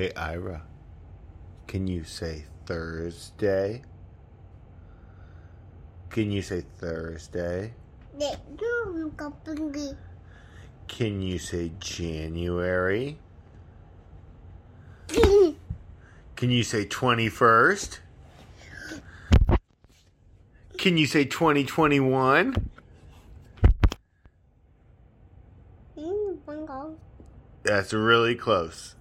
Hey, Ira, can you say Thursday? Can you say Thursday? Can you say January? Can you say 21st? Can you say 2021? That's really close.